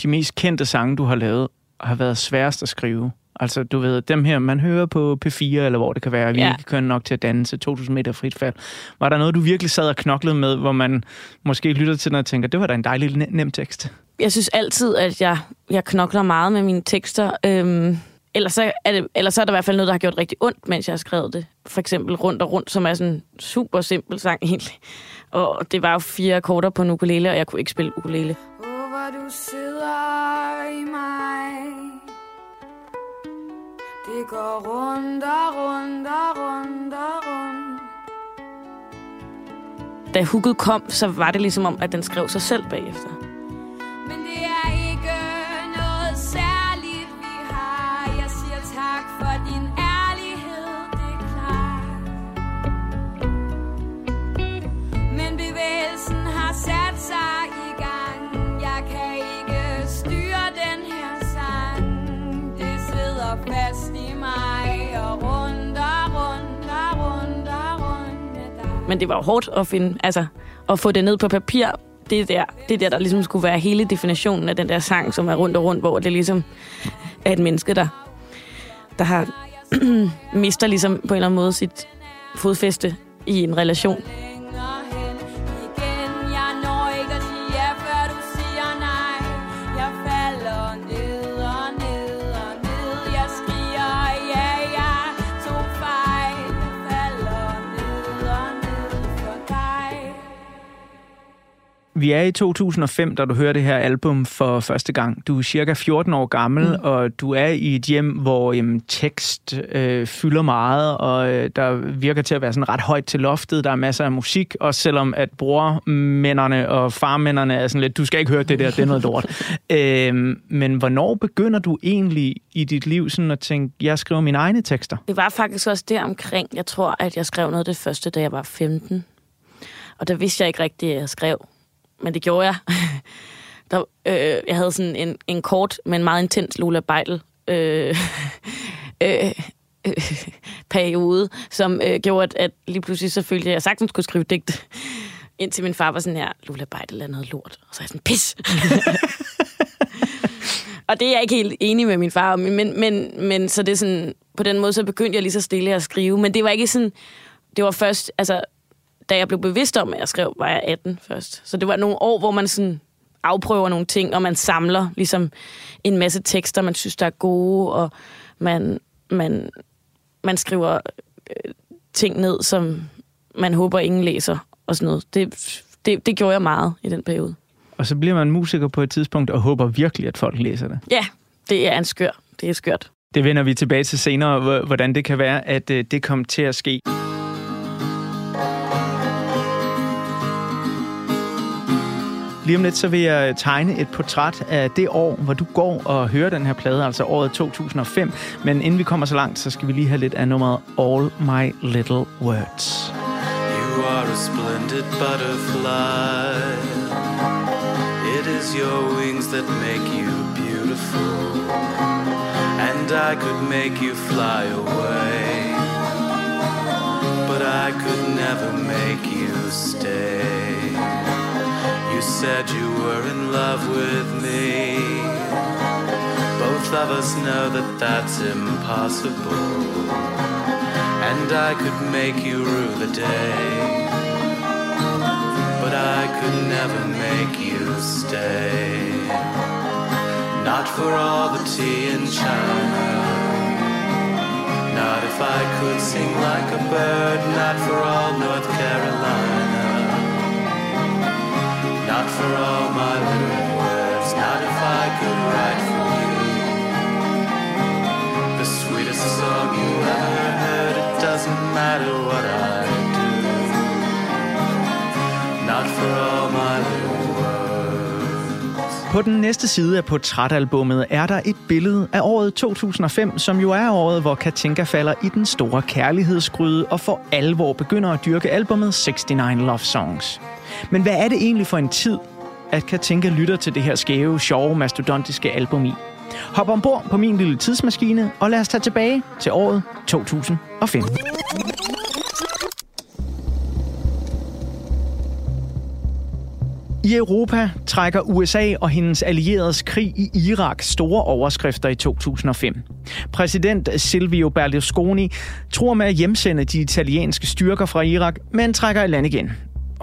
de mest kendte sange, du har lavet, har været sværest at skrive? Altså, du ved, dem her, man hører på P4, eller hvor det kan være, vi Ja. ikke kører nok til at danse, 2000 meter frit fald. Var der noget, du virkelig sad og knoklede med, hvor man måske lytter til den og tænker, det var da en dejlig ne- nem tekst? Jeg synes altid, at jeg, jeg knokler meget med mine tekster. Øhm, ellers, så er det, ellers så er der i hvert fald noget, der har gjort rigtig ondt, mens jeg har skrevet det. For eksempel Rundt og Rundt, som er sådan en super simpel sang egentlig. Og det var jo fire akkorder på en ukulele, og jeg kunne ikke spille ukulele du sidder i mig Det går rundt og rundt og rundt og rundt Da hooket kom, så var det ligesom om, at den skrev sig selv bagefter. Men det var jo hårdt at finde, altså at få det ned på papir. Det er der, det er der, der ligesom skulle være hele definitionen af den der sang, som er rundt og rundt, hvor det ligesom er et menneske, der, der har mister ligesom på en eller anden måde sit fodfæste i en relation. Vi er i 2005, da du hører det her album for første gang. Du er cirka 14 år gammel, mm. og du er i et hjem, hvor jamen, tekst øh, fylder meget, og øh, der virker til at være sådan ret højt til loftet. Der er masser af musik, også selvom at brormændene og farmændene er sådan lidt, du skal ikke høre det der, det er noget lort. øh, men hvornår begynder du egentlig i dit liv sådan at tænke, jeg skriver mine egne tekster? Det var faktisk også der omkring, jeg tror, at jeg skrev noget af det første, da jeg var 15. Og der vidste jeg ikke rigtigt, at jeg skrev. Men det gjorde jeg. Der, øh, jeg havde sådan en, en kort, men meget intens Lola Beidel øh, øh, øh, periode, som øh, gjorde, at, at lige pludselig så følte jeg, at jeg sagtens kunne skrive digt. Indtil min far var sådan her, Lola Beidel er noget lort. Og så er jeg sådan, pis! og det er jeg ikke helt enig med min far om, men, men, men så det er sådan, på den måde, så begyndte jeg lige så stille at skrive. Men det var ikke sådan, det var først, altså, da jeg blev bevidst om, at jeg skrev, var jeg 18 først. Så det var nogle år, hvor man sådan afprøver nogle ting, og man samler ligesom en masse tekster, man synes, der er gode, og man, man, man skriver øh, ting ned, som man håber, ingen læser, og sådan noget. Det, det, det gjorde jeg meget i den periode. Og så bliver man musiker på et tidspunkt og håber virkelig, at folk læser det. Ja, det er en skør. Det er skørt. Det vender vi tilbage til senere, hvor- hvordan det kan være, at øh, det kom til at ske. Lige om lidt, så vil jeg tegne et portræt af det år, hvor du går og hører den her plade, altså året 2005. Men inden vi kommer så langt, så skal vi lige have lidt af nummeret All My Little Words. You are a splendid butterfly. It is your wings that make you beautiful. And I could make you fly away. But I could never make you stay. Said you were in love with me. Both of us know that that's impossible and I could make you rue the day. But I could never make you stay. Not for all the tea in China. Not if I could sing like a bird. Not for all North Carolina. Not for all my little words. Not if I could write for you. The sweetest song you ever heard. It doesn't matter what I do. Not for all. På den næste side af portrætalbummet er der et billede af året 2005, som jo er året, hvor Katinka falder i den store kærlighedsgryde og for alvor begynder at dyrke albumet 69 Love Songs. Men hvad er det egentlig for en tid, at Katinka lytter til det her skæve, sjove, mastodontiske album i? Hop ombord på min lille tidsmaskine, og lad os tage tilbage til året 2005. I Europa trækker USA og hendes allieredes krig i Irak store overskrifter i 2005. Præsident Silvio Berlusconi tror med at hjemsende de italienske styrker fra Irak, men trækker i land igen.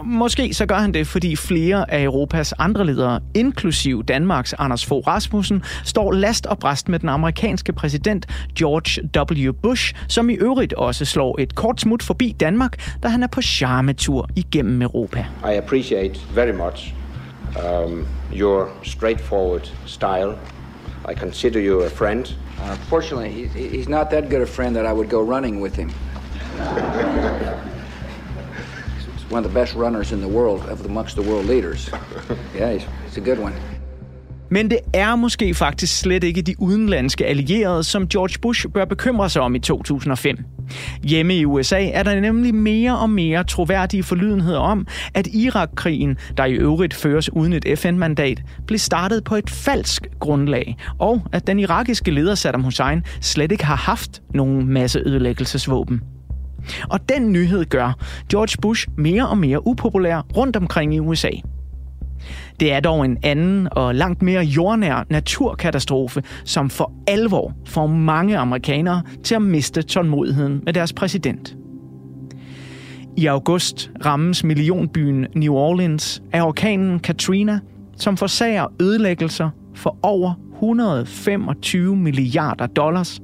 Måske så gør han det, fordi flere af Europas andre ledere, inklusiv Danmarks Anders Fogh Rasmussen, står last og bræst med den amerikanske præsident George W. Bush, som i øvrigt også slår et kort smut forbi Danmark, da han er på charmetur igennem Europa. I appreciate very much um, your straightforward style. I consider you a friend. Uh, fortunately, he, he- he's not that good a friend that I would go running with him. one of the best runners in the world, of amongst the world leaders. Yeah, he's, he's a good one. Men det er måske faktisk slet ikke de udenlandske allierede, som George Bush bør bekymre sig om i 2005. Hjemme i USA er der nemlig mere og mere troværdige forlydenheder om, at Irak-krigen, der i øvrigt føres uden et FN-mandat, blev startet på et falsk grundlag, og at den irakiske leder Saddam Hussein slet ikke har haft nogen masseødelæggelsesvåben. Og den nyhed gør George Bush mere og mere upopulær rundt omkring i USA. Det er dog en anden og langt mere jordnær naturkatastrofe, som for alvor får mange amerikanere til at miste tålmodigheden med deres præsident. I august rammes millionbyen New Orleans af orkanen Katrina, som forsager ødelæggelser for over 125 milliarder dollars,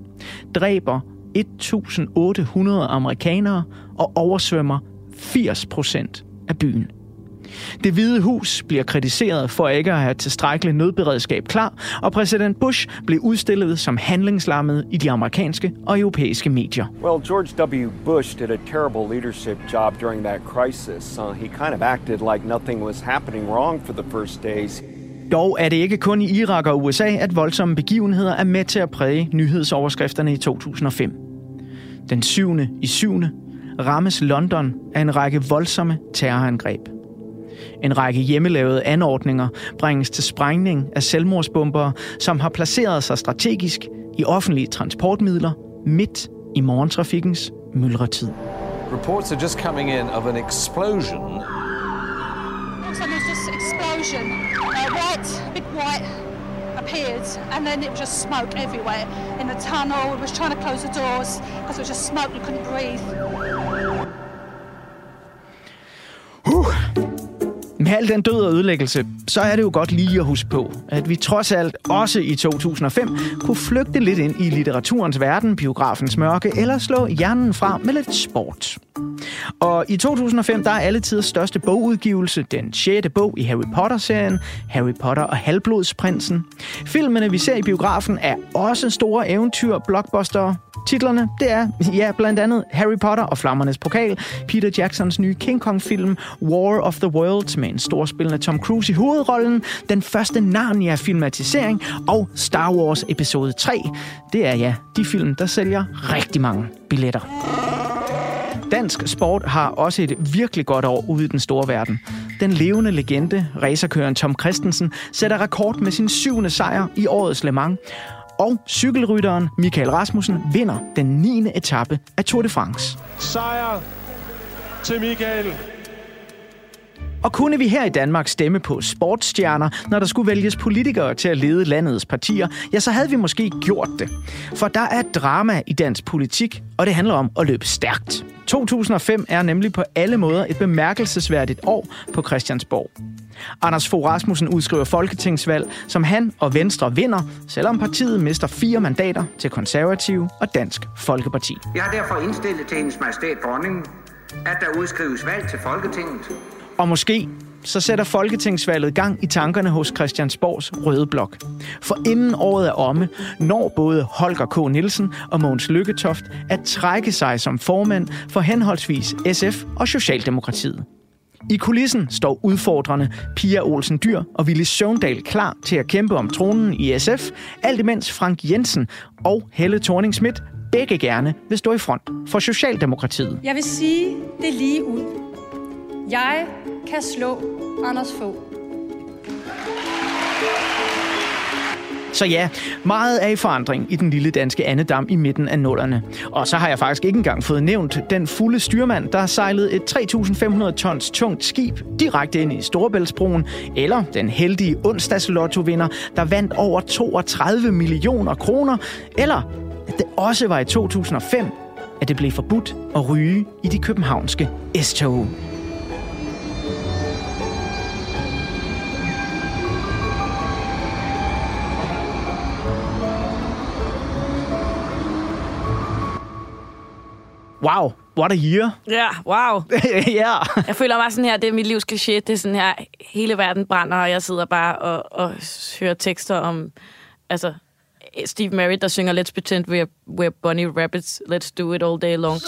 dræber 1.800 amerikanere og oversvømmer 80 procent af byen. Det hvide hus bliver kritiseret for ikke at have tilstrækkeligt nødberedskab klar, og præsident Bush blev udstillet som handlingslammet i de amerikanske og europæiske medier. Well, George W. Bush did a terrible leadership job during that crisis. Uh, he kind of acted like nothing was happening wrong for the first days. Dog er det ikke kun i Irak og USA, at voldsomme begivenheder er med til at præge nyhedsoverskrifterne i 2005. Den 7. i 7. rammes London af en række voldsomme terrorangreb. En række hjemmelavede anordninger bringes til sprængning af selvmordsbombere, som har placeret sig strategisk i offentlige transportmidler midt i morgentrafikkens myldretid. Reports are just coming in of an explosion explosion. White, big white appeared, and then it was just smoke everywhere. In the tunnel, we was trying to close the doors because it was just smoke, we couldn't breathe. Med al den død og ødelæggelse, så er det jo godt lige at huske på, at vi trods alt også i 2005 kunne flygte lidt ind i litteraturens verden, biografens mørke, eller slå hjernen fra med lidt sport. Og i 2005, der er alle tiders største bogudgivelse, den sjette bog i Harry Potter-serien, Harry Potter og Halvblodsprinsen. Filmene, vi ser i biografen, er også store eventyr, blockbuster. Titlerne, det er ja, blandt andet Harry Potter og Flammernes Pokal, Peter Jacksons nye King Kong-film War of the Worlds med en storspillende Tom Cruise i hovedrollen, den første Narnia-filmatisering og Star Wars episode 3. Det er ja, de film, der sælger rigtig mange billetter. Dansk sport har også et virkelig godt år ude i den store verden. Den levende legende, racerkøren Tom Christensen, sætter rekord med sin syvende sejr i årets Le Mans. Og cykelrytteren Michael Rasmussen vinder den 9. etape af Tour de France. Sejr til Michael. Og kunne vi her i Danmark stemme på sportsstjerner, når der skulle vælges politikere til at lede landets partier, ja, så havde vi måske gjort det. For der er drama i dansk politik, og det handler om at løbe stærkt. 2005 er nemlig på alle måder et bemærkelsesværdigt år på Christiansborg. Anders Fogh Rasmussen udskriver folketingsvalg, som han og Venstre vinder, selvom partiet mister fire mandater til konservative og Dansk Folkeparti. Jeg har derfor indstillet til hendes majestæt dronningen, at der udskrives valg til Folketinget. Og måske så sætter folketingsvalget gang i tankerne hos Christiansborgs Røde Blok. For inden året er omme, når både Holger K. Nielsen og Mogens Lykketoft at trække sig som formand for henholdsvis SF og Socialdemokratiet. I kulissen står udfordrende Pia Olsen Dyr og Ville Søvndal klar til at kæmpe om tronen i SF, alt imens Frank Jensen og Helle thorning Schmidt begge gerne vil stå i front for Socialdemokratiet. Jeg vil sige det lige ud. Jeg kan slå Anders Fogh. Så ja, meget er i forandring i den lille danske andedam i midten af nullerne. Og så har jeg faktisk ikke engang fået nævnt den fulde styrmand, der har sejlet et 3.500 tons tungt skib direkte ind i Storebæltsbroen, eller den heldige onsdagslottovinder, der vandt over 32 millioner kroner, eller at det også var i 2005, at det blev forbudt at ryge i de københavnske S-tog. Wow, what a year. Ja, wow. ja. Jeg føler mig sådan her, det er mit livs kliché, det er sådan her, hele verden brænder, og jeg sidder bare og, og hører tekster om, altså, Steve Merritt, der synger Let's Pretend We're, we're Bunny Rabbits, Let's Do It All Day Long.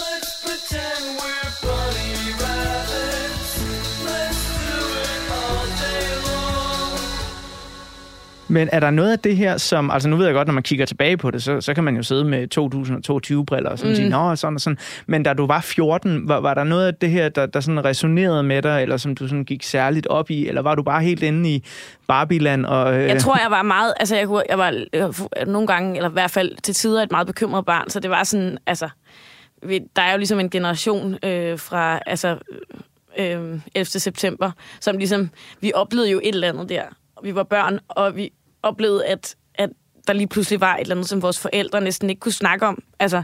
Men er der noget af det her, som... Altså nu ved jeg godt, når man kigger tilbage på det, så, så kan man jo sidde med 2022-briller og sådan mm. sige, nå, sådan og sådan. Men da du var 14, var, var der noget af det her, der, der sådan resonerede med dig, eller som du sådan gik særligt op i, eller var du bare helt inde i Barbieland? Og, øh... Jeg tror, jeg var meget... Altså, jeg, kunne, jeg var øh, nogle gange, eller i hvert fald til tider, et meget bekymret barn, så det var sådan... Altså, vi- der er jo ligesom en generation øh, fra... Altså, øh, 11. september, som ligesom... Vi oplevede jo et eller andet der. Vi var børn, og vi oplevede, at, at der lige pludselig var et eller andet, som vores forældre næsten ikke kunne snakke om. Altså,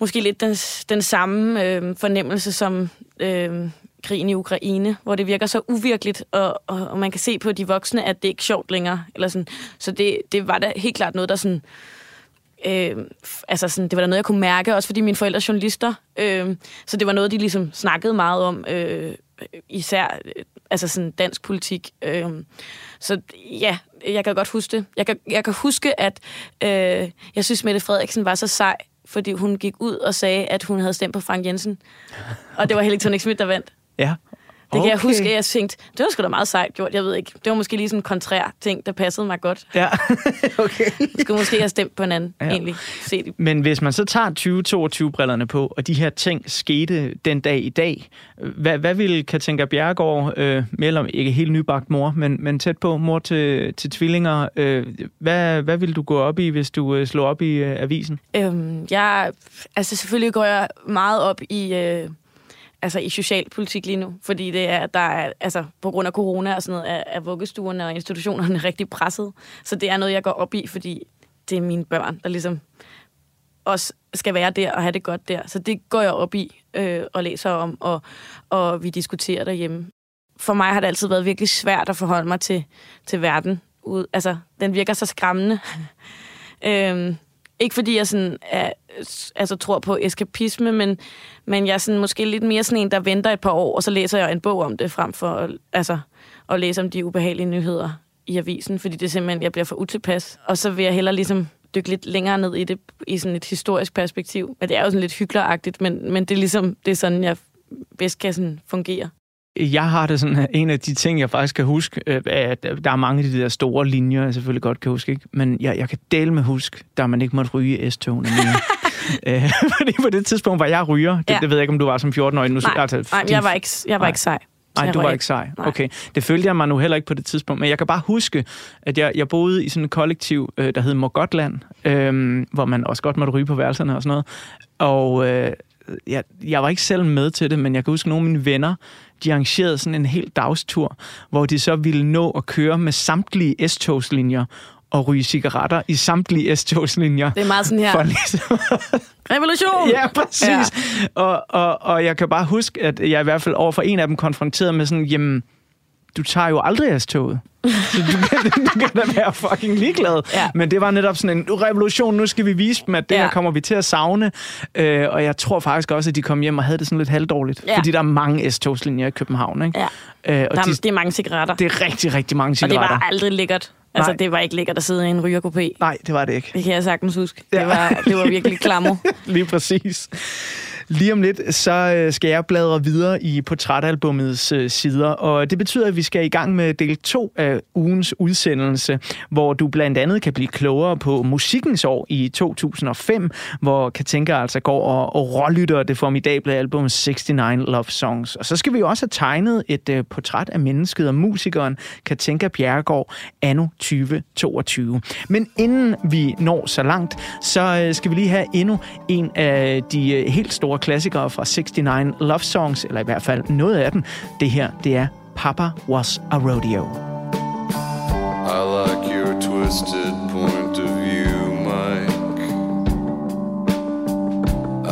måske lidt den, den samme øh, fornemmelse som øh, krigen i Ukraine, hvor det virker så uvirkeligt, og, og, og man kan se på de voksne, at det ikke er sjovt længere. Eller sådan. Så det, det var da helt klart noget, der sådan... Øh, altså sådan, det var da noget, jeg kunne mærke, også fordi mine forældre er journalister. Øh, så det var noget, de ligesom snakkede meget om, øh, især øh, altså sådan dansk politik. Øh, så ja, jeg kan godt huske det. Jeg kan, jeg kan huske, at øh, jeg synes, Mette Frederiksen var så sej, fordi hun gik ud og sagde, at hun havde stemt på Frank Jensen. Og det var Helle thorning Schmidt, der vandt. Ja. Det kan jeg huske, at jeg tænkte, det var sgu da meget sejt gjort, jeg ved ikke. Det var måske lige sådan en kontrær ting, der passede mig godt. Ja, okay. Jeg skulle måske have stemt på en anden, Ja. ja. egentlig. Se det. Men hvis man så tager 2022-brillerne på, og de her ting skete den dag i dag, hvad, hvad ville Katinka Bjergård, øh, mellem ikke helt nybagt mor, men, men tæt på mor til, til tvillinger, øh, hvad, hvad ville du gå op i, hvis du øh, slog op i øh, avisen? Øhm, jeg, altså selvfølgelig går jeg meget op i, øh, altså i socialpolitik lige nu, fordi det er, der er, altså på grund af corona og sådan noget, er, er vuggestuerne og institutionerne rigtig presset. Så det er noget, jeg går op i, fordi det er mine børn, der ligesom også skal være der og have det godt der. Så det går jeg op i øh, og læser om, og, og vi diskuterer derhjemme. For mig har det altid været virkelig svært at forholde mig til, til verden. Ud, altså, den virker så skræmmende. øhm, ikke fordi jeg sådan er, altså, tror på eskapisme, men, men jeg er sådan, måske lidt mere sådan en, der venter et par år, og så læser jeg en bog om det, frem for at, altså, at læse om de ubehagelige nyheder i avisen, fordi det simpelthen, jeg bliver for utilpas. Og så vil jeg hellere ligesom dykke lidt længere ned i det, i sådan et historisk perspektiv. Men det er jo sådan lidt hyggeligagtigt, men, men det er ligesom, det er sådan, jeg bedst kan sådan fungere. Jeg har det sådan, at en af de ting, jeg faktisk kan huske, øh, at der er mange af de der store linjer, jeg selvfølgelig godt kan huske, ikke? men jeg, jeg kan dele med huske, der man ikke måtte ryge S-togene mere. Øh, Fordi på det tidspunkt var jeg ryger. Det, Ja. det ved jeg ikke, om du var som 14-årig. Nu, Nej, altså, nej, jeg var ikke, jeg var Nej. ikke sej. Nej, du var ikke sej. Nej. Okay. Det følte jeg mig nu heller ikke på det tidspunkt, men jeg kan bare huske, at jeg, jeg boede i sådan et kollektiv, øh, der hed Morgotland, øh, hvor man også godt måtte ryge på værelserne og sådan noget. Og øh, jeg, jeg var ikke selv med til det, men jeg kan huske, at nogle af mine venner, de arrangerede sådan en hel dagstur, hvor de så ville nå at køre med samtlige S-togslinjer og ryge cigaretter i samtlige S-togslinjer. Det er meget sådan her. For ligesom Revolution! Ja, præcis. Ja. Og, og, og jeg kan bare huske, at jeg i hvert fald over for en af dem konfronteret med sådan, jamen, du tager jo aldrig S-toget. Så du kan, du kan da være fucking ligeglad. Ja. Men det var netop sådan en "Nu revolution, nu skal vi vise dem, at det Ja. her kommer vi til at savne. Øh, og jeg tror faktisk også, at de kom hjem og havde det sådan lidt halvdårligt. Ja. Fordi der er mange S-togslinjer i København, ikke? Ja. Øh, og Der, de, det er mange cigaretter. det er rigtig, rigtig mange og det cigaretter. var aldrig lækkert. Altså, Nej. det var ikke lækkert at sidde i en rygerkopé. Nej, det var det ikke. Det kan jeg sagtens huske. Ja. Det, var, det var virkelig klammer. Lige præcis. Lige om lidt, så øh, skal jeg bladre videre i portrætalbummets øh, sider, og det betyder, at vi skal i gang med del 2 af ugens udsendelse, hvor du blandt andet kan blive klogere på musikkens år i 2005, hvor Katinka altså går og, og rålytter det formidable album 69 Love Songs. Og så skal vi jo også have tegnet et øh, portræt af mennesket og musikeren Katinka Bjerregaard anno 2022. Men inden vi når så langt, så skal vi lige have endnu en af de helt store klassikere fra 69 Love Songs, eller i hvert fald noget af dem. Det her, det er Papa Was a Rodeo. I like your twisted point of view, Mike.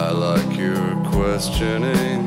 I like your questioning